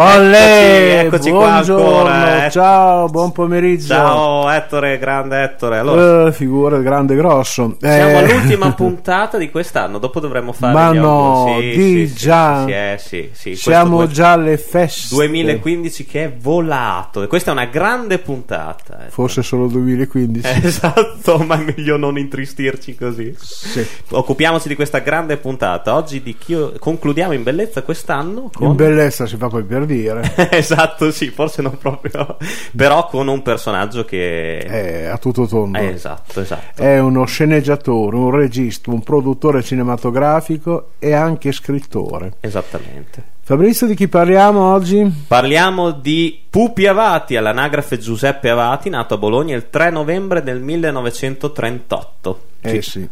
Olle, eccoci qua buongiorno, ancora, eh. ciao, buon pomeriggio. Ciao Ettore, grande Ettore. Allora, Eh, figura grande grosso. siamo Eh, all'ultima puntata di quest'anno, dopo dovremmo fare Ma no, auguri. di sì, già. Sì, eh, sì, sì, Siamo già alle feste. 2015 che è volato. E questa è una grande puntata. ecco. Forse solo 2015. Eh, Esatto, ma è meglio non intristirci così. Sì. Occupiamoci di questa grande puntata. Oggi di chi... concludiamo in bellezza quest'anno con... In bellezza si fa poi per dire. esatto, sì, forse non proprio. Però con un personaggio che. È a tutto tondo. Eh, esatto, esatto. È uno sceneggiatore, un regista, un produttore cinematografico e anche scrittore. Esattamente. Fabrizio, di chi parliamo oggi? Parliamo di Pupi Avati, all'anagrafe Giuseppe Avati, nato a Bologna il 3 novembre del 1938. Eh sì.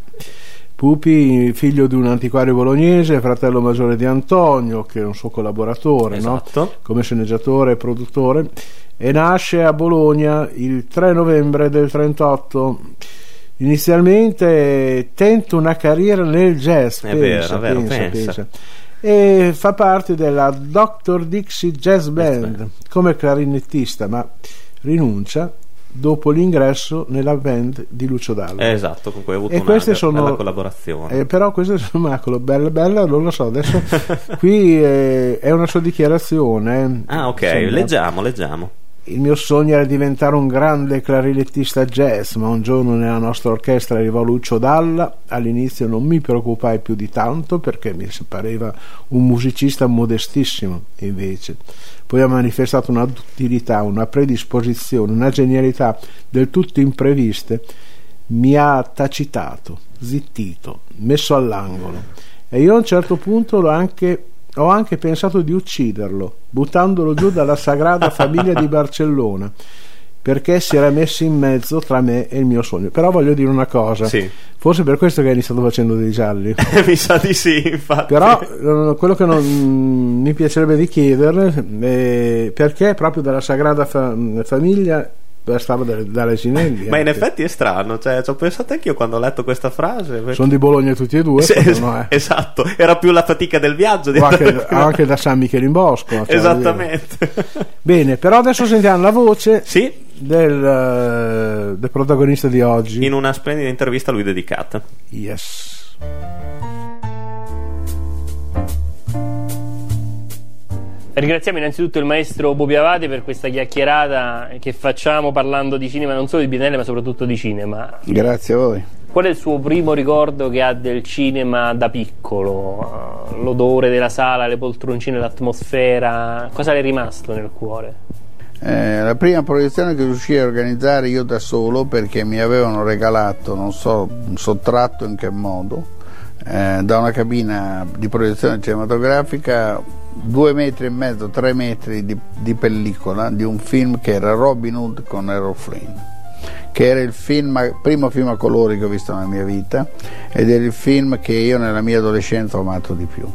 Pupi, figlio di un antiquario bolognese, fratello maggiore di Antonio, che è un suo collaboratore, no? Esatto. come sceneggiatore e produttore, e nasce a Bologna il 3 novembre del 38. Inizialmente tenta una carriera nel jazz, È pensa, vero, è vero, pensa, pensa. pensa. e fa parte della Dr. Dixie Jazz Band. come clarinettista, ma rinuncia dopo l'ingresso nella band di Lucio Dalla. Eh, esatto, con cui ho avuto E una queste sono- bella collaborazione. Eh, però questo è il macolo, bella bella, non lo so, adesso qui eh, è una sua dichiarazione. ah, ok, Insomma, leggiamo, leggiamo. Il mio sogno era diventare un grande clarinettista jazz, ma un giorno nella nostra orchestra arrivò Lucio Dalla. All'inizio non mi preoccupai più di tanto perché mi pareva un musicista modestissimo, invece. Poi ha manifestato una duttilità, una predisposizione, una genialità del tutto impreviste. Mi ha tacitato, zittito, messo all'angolo. E io a un certo punto l'ho anche ho anche pensato di ucciderlo, buttandolo giù dalla Sagrada Famiglia di Barcellona, perché si era messo in mezzo tra me e il mio sogno. Però voglio dire una cosa, Sì. forse per questo che hai iniziato facendo dei gialli. mi sa di sì, infatti. Però eh, quello che non, mm, mi piacerebbe di chiederle è perché proprio dalla Sagrada Fa- Famiglia stava dalle, Ginelli. Ma in effetti è strano, cioè, ci ho pensato anch'io quando ho letto questa frase. sono di Bologna tutti e due, però es- no, eh. esatto, era più la fatica del viaggio. di anche, anche da San Michele in Bosco. cioè, Esattamente. Bene, però adesso sentiamo la voce sì, del, eh, del protagonista di oggi. in una splendida intervista a lui dedicata. Yes. Ringraziamo innanzitutto il maestro Bobi Avati per questa chiacchierata che facciamo parlando di cinema, non solo di Biennale ma soprattutto di cinema. Grazie a voi. Qual è il suo primo ricordo che ha del cinema da piccolo? L'odore della sala, le poltroncine, l'atmosfera? Cosa le è rimasto nel cuore? Eh, la prima proiezione che riuscii a organizzare io da solo perché mi avevano regalato, non so, sottratto in che modo, eh, da una cabina di proiezione cinematografica due metri e mezzo, tre metri di, di pellicola di un film che era Robin Hood con Errol Flynn che era il film, primo film a colori che ho visto nella mia vita ed era il film che io nella mia adolescenza ho amato di più.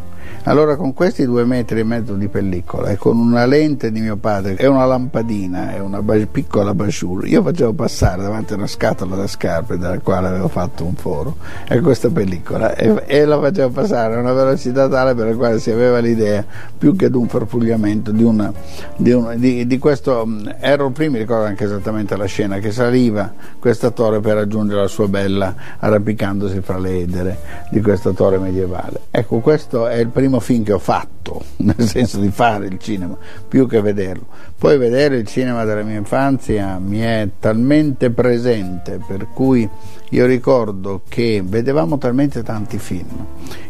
Allora con questi due metri e mezzo di pellicola e con una lente di mio padre e una lampadina e una ba- piccola basciura, io facevo passare davanti a una scatola da scarpe dalla quale avevo fatto un foro e questa pellicola e, e la facevo passare a una velocità tale per la quale si aveva l'idea più che di un farfugliamento di, una, di, un- di- di questo mh, Errol Flynn mi ricordo anche esattamente la scena che saliva questa torre per raggiungere la sua bella arrampicandosi fra le edere di questa torre medievale. Ecco questo è il primo film che ho fatto nel senso di fare il cinema più che vederlo. Poi vedere il cinema della mia infanzia mi è talmente presente per cui io ricordo che vedevamo talmente tanti film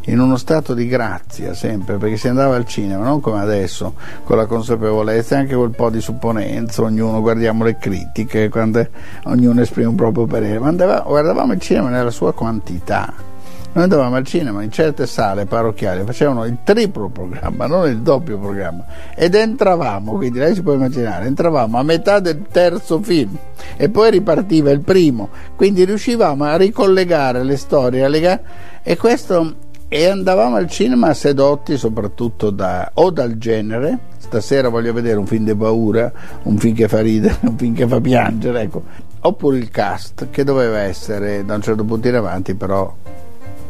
in uno stato di grazia sempre perché si andava al cinema non come adesso con la consapevolezza e anche quel po' di supponenza ognuno guardiamo le critiche quando ognuno esprime un proprio parere ma andava- guardavamo il cinema nella sua quantità Noi andavamo al cinema in certe sale parrocchiali, facevano il triplo programma, non il doppio programma. Ed entravamo, quindi lei si può immaginare, entravamo a metà del terzo film e poi ripartiva il primo. Quindi riuscivamo a ricollegare le storie e questo e andavamo al cinema sedotti soprattutto da, o dal genere stasera voglio vedere un film di paura un film che fa ridere un film che fa piangere ecco. oppure il cast che doveva essere da un certo punto in avanti però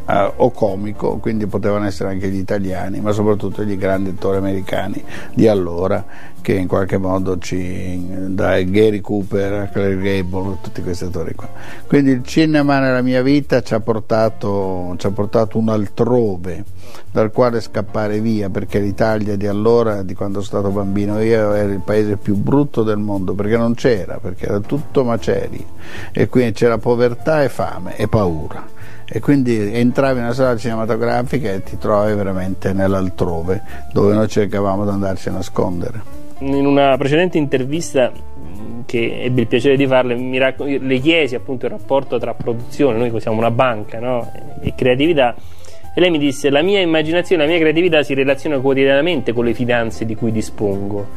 eh, o comico, quindi potevano essere anche gli italiani, ma soprattutto gli grandi attori americani di allora, che in qualche modo ci. da Gary Cooper, Claire Gable, tutti questi attori qua. Quindi il cinema nella mia vita ci ha portato, ci ha portato un altrove dal quale scappare via, perché l'Italia di allora, di quando sono stato bambino io, era il paese più brutto del mondo, perché non c'era, perché era tutto macerie, e quindi c'era povertà e fame e paura e quindi entravi in una sala cinematografica e ti trovavi veramente nell'altrove dove noi cercavamo di andarci a nascondere. In una precedente intervista che ebbi il piacere di farle, racco- le chiesi appunto il rapporto tra produzione, noi siamo una banca no? e creatività e lei mi disse: La mia immaginazione, la mia creatività si relaziona quotidianamente con le finanze di cui dispongo.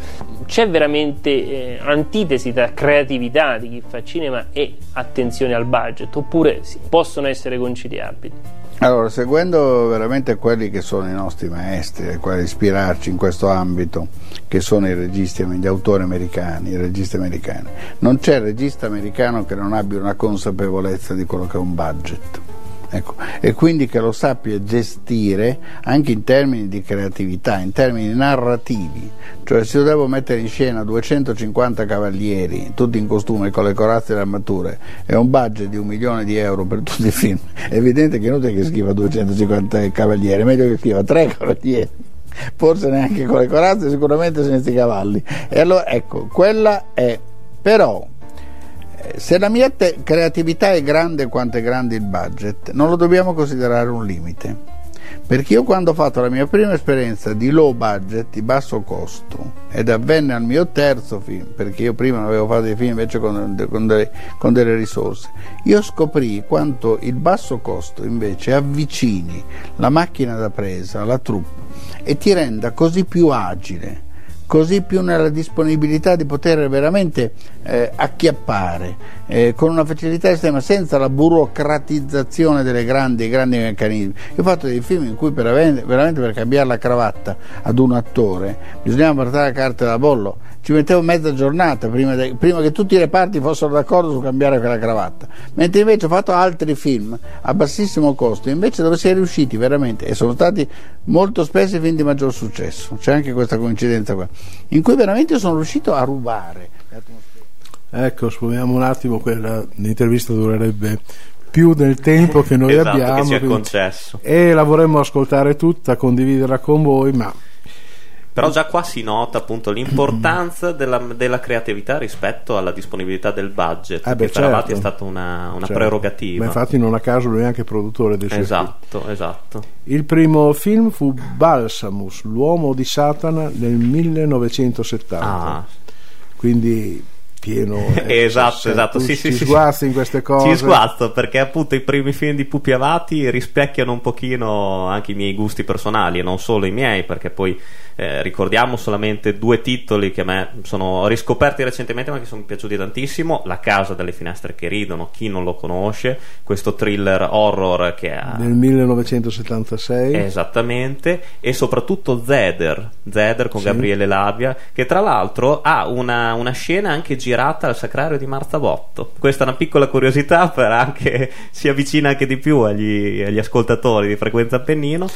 C'è veramente eh, antitesi tra creatività di chi fa cinema e attenzione al budget, oppure possono essere conciliabili? Allora, seguendo veramente quelli che sono i nostri maestri, ai quali ispirarci in questo ambito, che sono i registi, gli autori americani, i registi americani, non c'è regista americano che non abbia una consapevolezza di quello che è un budget Ecco, e quindi che lo sappia gestire anche in termini di creatività, in termini narrativi. Cioè se io devo mettere in scena 250 cavalieri, tutti in costume con le corazze e le armature, e un budget di un milione di euro per tutti i film, è evidente che inutile che scriva 250 cavalieri, è meglio che scriva 3 cavalieri forse neanche con le corazze, sicuramente senza i cavalli. E allora ecco, quella è però se la mia te- creatività è grande quanto è grande il budget, non lo dobbiamo considerare un limite. Perché io quando ho fatto la mia prima esperienza di low budget, di basso costo, ed avvenne al mio terzo film, perché io prima avevo fatto dei film invece con, con, delle, con delle risorse, io scoprì quanto il basso costo invece avvicini la macchina da presa, la troupe, e ti renda così più agile così più nella disponibilità di poter veramente eh, acchiappare eh, con una facilità estrema senza la burocratizzazione delle grandi, grandi meccanismi. Io ho fatto dei film in cui per, veramente per cambiare la cravatta ad un attore bisognava portare la carta da bollo ci mettevo mezza giornata prima, de, prima, che tutti i reparti fossero d'accordo su cambiare quella cravatta. Mentre invece ho fatto altri film a bassissimo costo, invece dove si è riusciti veramente, e sono stati molto spesso i film di maggior successo, c'è anche questa coincidenza qua, in cui veramente sono riuscito a rubare Ecco, sfumiamo un attimo, quella, l'intervista durerebbe più del tempo che noi esatto, abbiamo. Che ci è concesso. E la vorremmo ascoltare tutta, condividerla con voi, ma però già qua si nota appunto l'importanza della, della creatività rispetto alla disponibilità del budget, eh beh, che per Avati certo. è stata una, una certo. prerogativa. Ma infatti non a caso lui è anche produttore del Esatto, film. esatto. Il primo film fu Balsamus, l'uomo di Satana nel 1970. Ah, Quindi pieno esatto, se- esatto. tu Sì, ci sì, sguazzi sì. in queste cose. Ci sguazzo perché appunto i primi film di Pupi Avati rispecchiano un pochino anche i miei gusti personali e non solo i miei, perché poi eh, ricordiamo solamente due titoli che a me sono riscoperti recentemente ma che sono piaciuti tantissimo La casa delle finestre che ridono, chi non lo conosce, questo thriller horror che ha nel 1976 Esattamente, e soprattutto Zeder, Zeder con Sì. Gabriele Labia, che tra l'altro ha una, una scena anche girata al Sacrario di Marzabotto. Questa è una piccola curiosità per anche si avvicina anche di più agli, agli ascoltatori di Frequenza Appennino.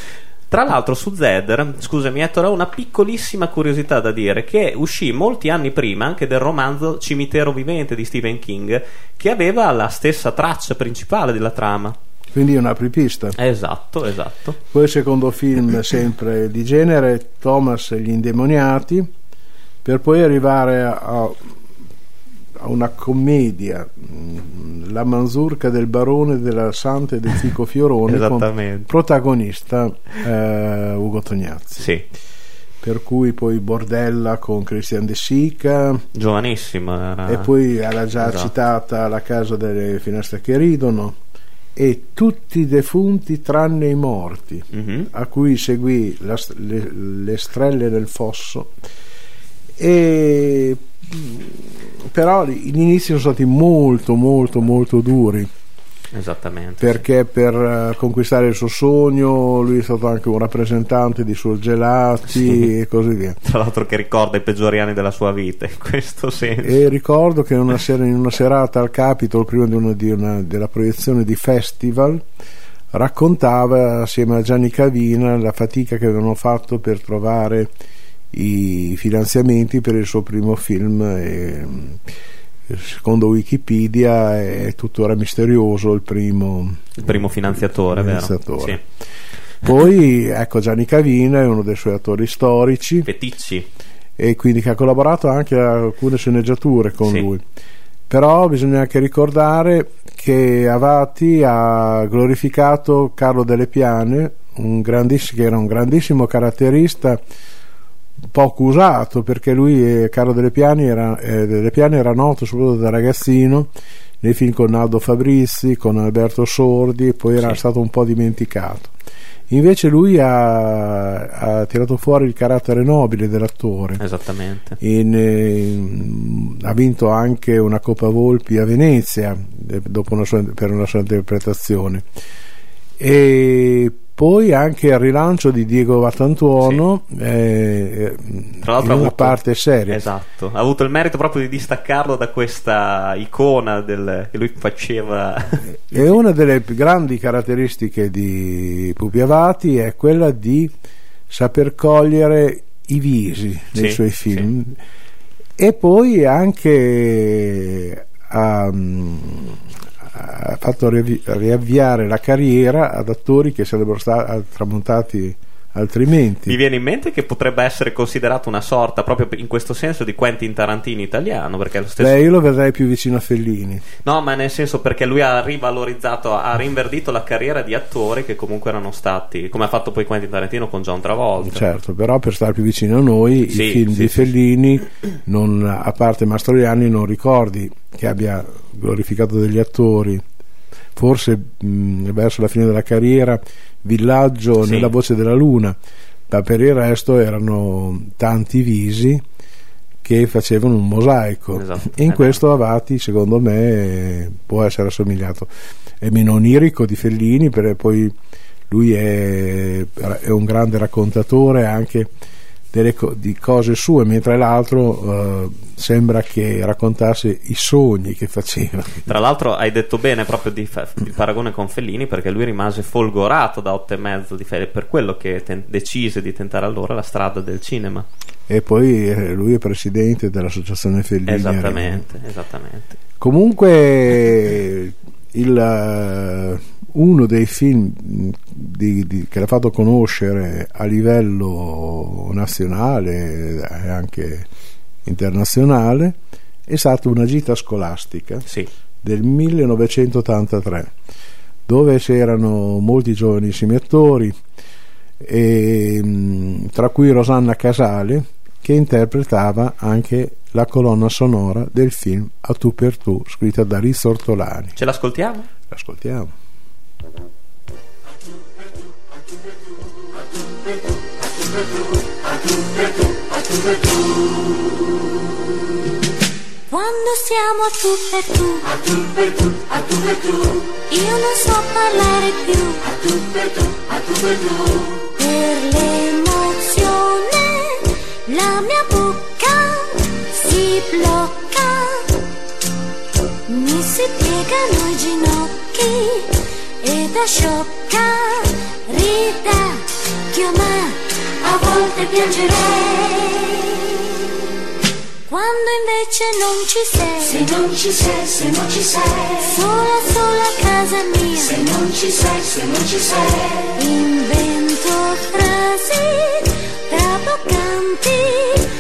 Tra l'altro su Zeder, scusami Ettore, ho una piccolissima curiosità da dire che uscì molti anni prima anche del romanzo Cimitero vivente di Stephen King, che aveva la stessa traccia principale della trama. quindi è un apripista Esatto, esatto. poi il secondo film sempre di genere Thomas e gli indemoniati per poi arrivare a una commedia mm, La manzurca del barone della Santa e del fico Fiorone con protagonista eh, Ugo Tognazzi Sì. per cui poi Bordella con Christian De Sica Giovanissimo era... e poi era già Esatto. citata La casa delle finestre che ridono e tutti i defunti tranne i morti, Mhm. a cui seguì la le, le strelle del fosso. E, mm, però gli inizi sono stati molto molto molto duri Esattamente. perché per eh, conquistare il suo sogno lui è stato anche un rappresentante di surgelati Sì. e così via. Tra l'altro che ricorda i peggiori anni della sua vita, in questo senso. E ricordo che una sera- in una serata al Capitol, prima di una- di una- della proiezione di festival, raccontava assieme a Gianni Cavina la fatica che avevano fatto per trovare i finanziamenti per il suo primo film. E, secondo Wikipedia è tuttora misterioso il primo Il primo finanziatore? Finanziatore. Sì. Poi ecco Gianni Cavina è uno dei suoi attori storici Feticci. e quindi che ha collaborato anche a alcune sceneggiature con Sì. lui. Però bisogna anche ricordare che Avati ha glorificato Carlo Delle Piane, un che era un grandissimo caratterista poco usato perché lui, eh, Carlo Delle Piane, era, eh, Delle Piane era noto soprattutto da ragazzino nei film con Naldo Fabrizi, con Alberto Sordi, poi era Sì. stato un po' dimenticato. Invece lui ha, ha tirato fuori il carattere nobile dell'attore. Esattamente. In, eh, ha vinto anche una Coppa Volpi a Venezia eh, dopo una sua- per una sua interpretazione e poi anche il rilancio di Diego Vatantuono eh, Tra l'altro in una avuto- parte seria. Esatto, ha avuto il merito proprio di distaccarlo da questa icona del- che lui faceva. e una delle grandi caratteristiche di Pupi Avati è quella di saper cogliere i visi nei Sì, suoi film. e poi anche ha, mm, ha fatto riavviare la carriera ad attori che sarebbero stati tramontati altrimenti Mi viene in mente che potrebbe essere considerato una sorta, proprio in questo senso, di Quentin Tarantino italiano, perché è lo stesso. Beh, io lo vedrei più vicino a Fellini No, ma nel senso perché lui ha rivalorizzato, ha rinverdito la carriera di attori che comunque erano stati, come ha fatto poi Quentin Tarantino con John Travolta. certo però per stare più vicino a noi Sì, i film sì, di. Fellini non, a parte Mastroianni non ricordi che abbia glorificato degli attori forse mh, verso la fine della carriera Villaggio Sì. nella voce della luna ma per il resto erano tanti visi che facevano un mosaico Esatto. e in questo Avati secondo me può essere assomigliato è meno onirico di Fellini perché poi lui è, è un grande raccontatore anche delle di cose sue mentre l'altro eh, sembra che raccontasse i sogni che faceva Tra l'altro hai detto bene proprio di, fa- di paragone con Fellini perché lui rimase folgorato da otto e mezzo di Fellini, per quello che ten- decise di tentare allora la strada del cinema. e poi eh, lui è presidente dell'associazione Fellini Esattamente, esattamente. Comunque, il, eh, uno dei film mh, di- di- che l'ha fatto conoscere a livello nazionale e anche internazionale è stata una gita scolastica Sì, del 1983 dove c'erano molti giovanissimi attori e, mh, tra cui Rosanna Casale che interpretava anche la colonna sonora del film A tu per tu scritta da Rizzo Ortolani. Ce l'ascoltiamo? ascoltiamo Quando siamo a tu per tu, a tu per tu, a tu per tu, io non so parlare più, a tu per tu, a tu per tu, per l'emozione la mia bocca si blocca, mi si piegano i ginocchi e da sciocca. Rida, chiama, a volte piangerei. Quando invece non ci sei, Se non ci sei, se non ci sei, sola sola a casa mia, se non ci sei, se non ci sei, invento frasi traboccante think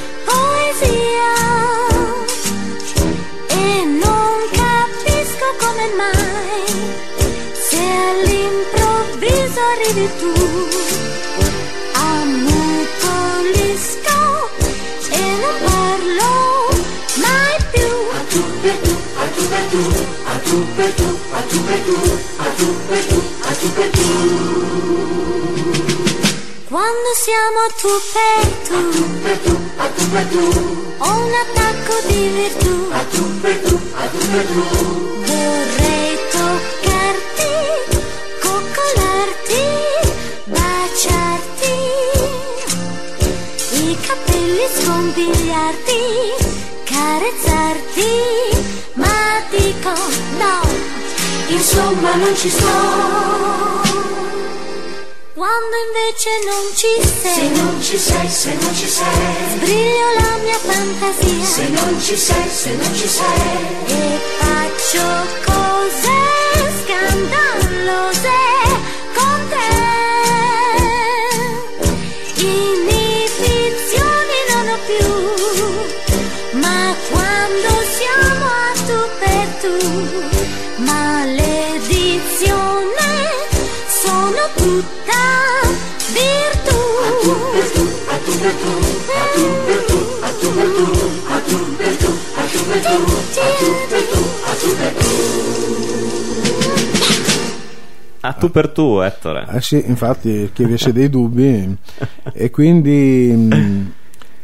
Quando siamo a tu per tu, Per tu, a tu per tu, ho un attacco di virtù. a tu per tu, a tu per tu. Vorrei toccarti, coccolarti, baciarti, i capelli scompigliarti, carezzarti, ma dico no, Insomma non ci sto. Quando invece non ci Se sei, non ci sei, se non ci sei. sbriglio la mia fantasia. Se non ci sei, se non ci sei. E faccio cose a tu per tu, Ettore. Eh sì, infatti, chi avesse dei dubbi. e quindi.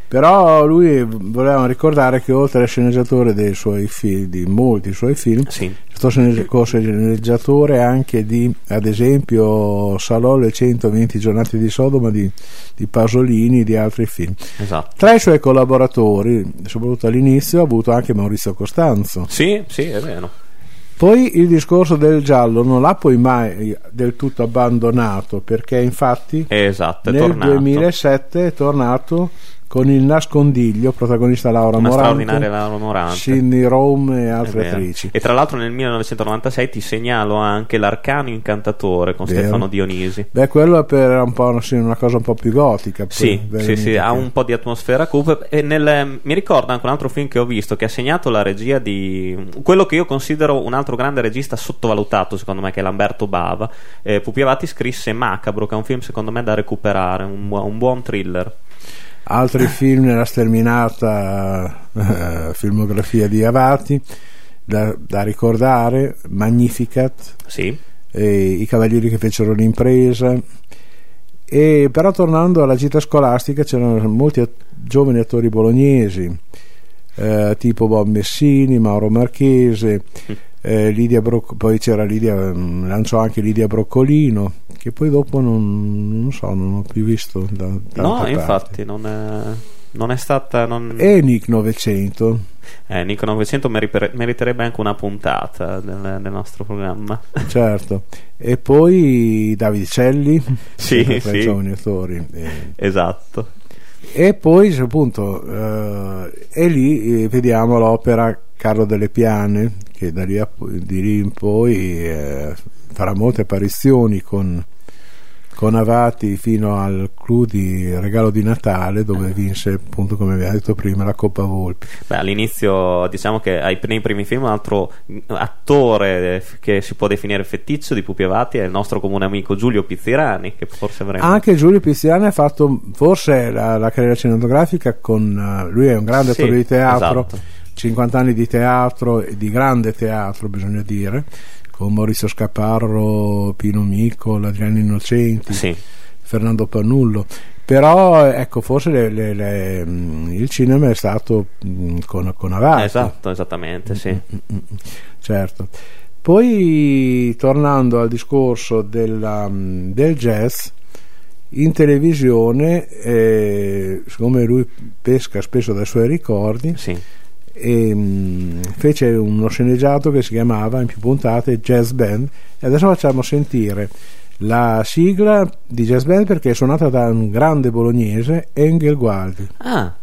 Però lui voleva ricordare che oltre al sceneggiatore dei suoi film, di molti suoi film, Sì. è stato scene- co-sceneggiatore anche di, ad esempio, Salò le 120 giornate di Sodoma di, di Pasolini e di altri film. Esatto. Tra i suoi collaboratori, soprattutto all'inizio, ha avuto anche Maurizio Costanzo. Sì, sì, è vero. Poi il discorso del giallo non l'ha poi mai del tutto abbandonato perché infatti Esatto, nel tornato. 2007 è tornato con il nascondiglio, protagonista Laura Una Morante, straordinaria Laura Morante. Sidney Rome e altre attrici. E tra l'altro nel 1996 ti segnalo anche L'Arcano Incantatore con Vero. Stefano Dionisi. Beh, quello è per un po' sì, una cosa un po' più gotica. Sì, sì, sì, ha un po' di atmosfera cupa. E nel- mi ricorda anche un altro film che ho visto che ha segnato la regia di quello che io considero un altro grande regista sottovalutato, secondo me, che è Lamberto Bava. Eh, Pupi Avati scrisse Macabro, che è un film secondo me da recuperare, un, un buon thriller. Altri film nella sterminata eh, filmografia di Avati da, da ricordare: Magnificat, Sì, e I Cavalieri che fecero l'impresa. E però tornando alla gita scolastica c'erano molti at- giovani attori bolognesi eh, tipo Bob Messini, Mauro Marchese, eh, Lidia Broc- poi c'era Lidia, mm, lanciò anche Lidia Broccolino che poi dopo non, non so, non ho più visto da, no, altre infatti non è, non è stata. Non... E Nick 900 Eh, Nico 900 meripere- meriterebbe anche una puntata del, del nostro programma. certo e poi Davide Celli Sì, sì. giovani attori eh, esatto. E poi appunto, eh, e lì eh, vediamo l'opera Carlo delle Piane, che da lì, a- di lì in poi eh, farà molte apparizioni con, con Avati fino al clou di Regalo di Natale, dove vinse appunto, come abbiamo detto prima, la Coppa Volpi. Beh, all'inizio diciamo che ai, nei primi film un altro attore eh, che si può definire feticcio di Pupi Avati è il nostro comune amico Giulio Pizzirani, che forse avremo. Anche Giulio Pizziani ha fatto forse la, la carriera cinematografica con eh, lui è un grande Sì, attore di teatro. esatto. 50 anni di teatro e di grande teatro bisogna dire con Maurizio Scaparro, Pino Mico, Adriano Innocenti, Sì, Fernando Pannullo però ecco forse le- le- le- mh, il cinema è stato mh, con, con Avati esatto, esattamente, sì. Mm, certo poi tornando al discorso della, del jazz in televisione eh, siccome lui pesca spesso dai suoi ricordi Sì. E mh, fece uno sceneggiato che si chiamava in più puntate Jazz Band. E adesso facciamo sentire la sigla di Jazz Band perché è suonata da un grande bolognese Engel Gualdi. Ah,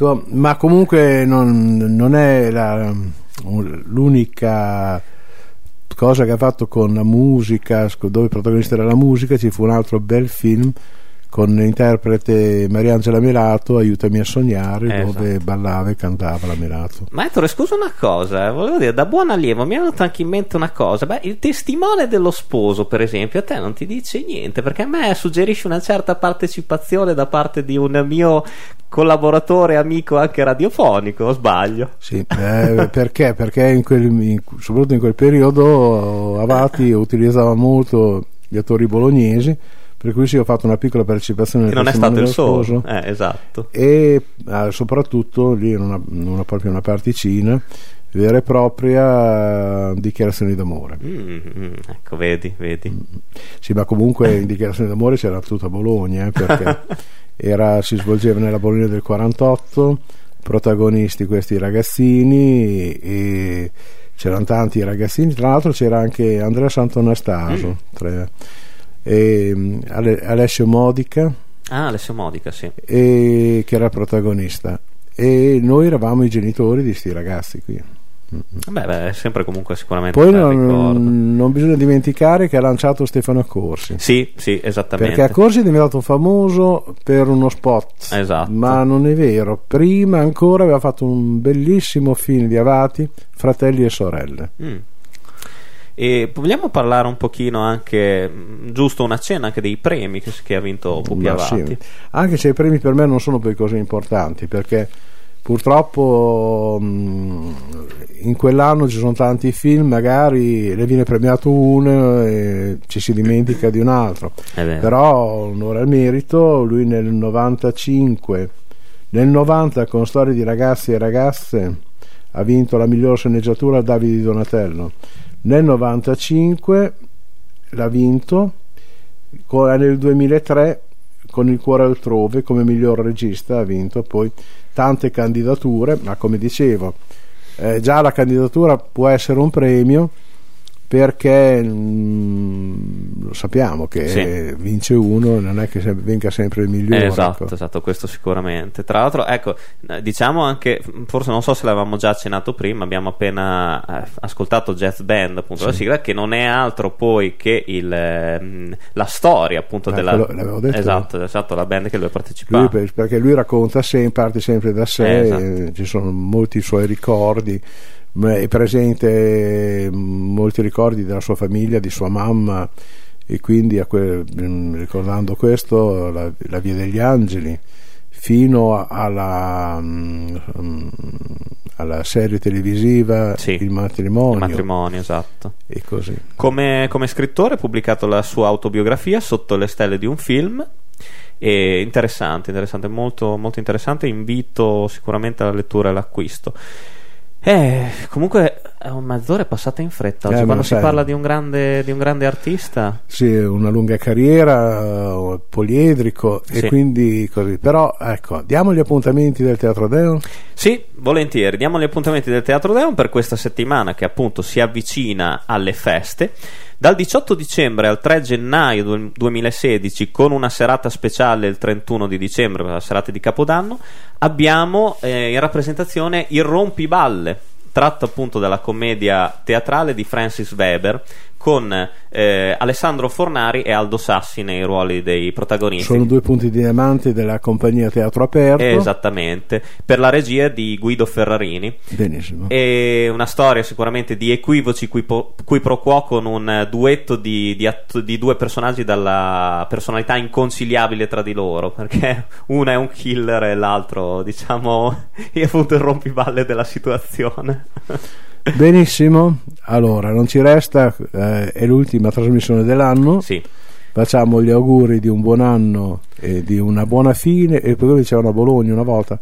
Ecco, ma comunque non, non è la- l'unica cosa che ha fatto con la musica, dove il protagonista era la musica, ci fu un altro bel film con l'interprete Mariangela Melato, Aiutami a sognare, Eh, dove esatto. ballava e cantava la Melato. Ma Ettore, scusa una cosa, eh, volevo dire, da buon allievo mi è venuta anche in mente una cosa. Beh, il testimone dello sposo, per esempio, a te non ti dice niente, perché a me suggerisce una certa partecipazione da parte di un mio collaboratore, amico anche radiofonico, o sbaglio? Sì, eh, perché? Perché in quel- in- soprattutto in quel periodo Avati utilizzava molto gli attori bolognesi, per cui sì, ho fatto una piccola partecipazione Che non è stato il solo. Eh, esatto. e eh, soprattutto lì in una, in una- proprio una particina vera e propria dichiarazioni d'amore. Mm, mm, ecco, vedi, vedi. Sì, ma comunque in dichiarazioni d'amore c'era tutta Bologna, eh, perché era- si svolgeva nella Bologna del 48, protagonisti questi ragazzini e c'erano tanti ragazzini, tra l'altro c'era anche Andrea Sant'Anastaso, tra- e, mm, Ale- Alessio Modica, Ah, Alessio Modica, sì. e- che era il protagonista e noi eravamo i genitori di sti ragazzi qui. Beh, beh, è sempre comunque sicuramente Poi non, non bisogna dimenticare che ha lanciato Stefano Accorsi. Sì, sì, esattamente. Perché Accorsi è diventato famoso per uno spot, Esatto. ma non è vero. Prima ancora aveva fatto un bellissimo film di Avati, Fratelli e sorelle. Mm. E vogliamo parlare un pochino anche, mm, giusto una cena anche dei premi che, che ha vinto Pupi Ma Avati. sì, Anche se i premi per me non sono poi così importanti, perché purtroppo mh, in quell'anno ci sono tanti film, magari ne viene premiato uno e ci si dimentica di un altro. Però onore al merito, lui nel 95, nel 90 con Storie di ragazzi e ragazze ha vinto la miglior sceneggiatura a Davide Donatello. Nel 95 l'ha vinto, nel 2003 con Il cuore altrove come miglior regista ha vinto poi tante candidature, ma come dicevo, eh, già la candidatura può essere un premio perché mm, lo sappiamo che Sì. vince uno, non è che se- venga sempre il migliore. Esatto, ecco. esatto, questo sicuramente. Tra l'altro, ecco, eh, diciamo anche, forse non so se l'avevamo già accennato prima, abbiamo appena eh, ascoltato Jazz Band, appunto, la sigla, che non è altro poi che il, ehm, la storia, appunto, Eh, della... l'avevo detto. esatto, esatto, la band che lui ha partecipato. Lui, per- perché lui racconta sempre, parte sempre da sé, Eh, esatto. eh, ci sono molti suoi ricordi, è presente eh, molti ricordi della sua famiglia, di sua mamma e quindi que- mm, ricordando questo la, la Via degli Angeli fino alla, mm, mm, alla serie televisiva Sì, Il matrimonio, Il matrimonio, esatto. e così. Come, come scrittore ha pubblicato la sua autobiografia Sotto le stelle di un film. E interessante, interessante, molto, molto interessante. Invito sicuramente alla lettura e all'acquisto. Eh, comunque è un mezz'ora è passata in fretta. Oggi, Eh, quando si sai. parla di un grande, di un grande artista, Sì, una lunga carriera, eh, poliedrico Sì. e quindi così. Però ecco, diamo gli appuntamenti del Teatro Deo. Sì, volentieri. Diamo gli appuntamenti del Teatro Deon per questa settimana che appunto si avvicina alle feste. Dal 18 dicembre al 3 gennaio du- 2016, con una serata speciale il 31 di dicembre, la serata di Capodanno, abbiamo eh, in rappresentazione Il Rompiballe, tratto appunto dalla commedia teatrale di Francis Weber, con eh, Alessandro Fornari e Aldo Sassi nei ruoli dei protagonisti. Sono due punti di diamante della compagnia Teatro Aperto. Esattamente, per la regia di Guido Ferrarini. Benissimo. È una storia sicuramente di equivoci qui, po- qui pro quo con un duetto di, di att- di due personaggi dalla personalità inconciliabile tra di loro, perché uno è un killer e l'altro, diciamo, è appunto il rompiballe della situazione. Benissimo, allora non ci resta, eh, è l'ultima trasmissione dell'anno. Sì. Facciamo gli auguri di un buon anno e di una buona fine. E poi dicevano a Bologna una volta: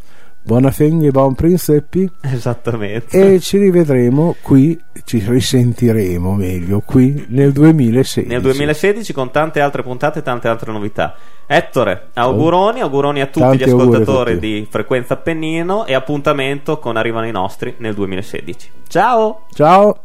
Buona fine, buon princeppi. Esattamente. E ci rivedremo qui, ci risentiremo meglio qui nel 2016. Nel 2016 con tante altre puntate e tante altre novità. Ettore, auguroni, auguroni a tutti Tanti gli ascoltatori tutti. di Frequenza Appennino e appuntamento con Arrivano i nostri nel 2016. Ciao! Ciao!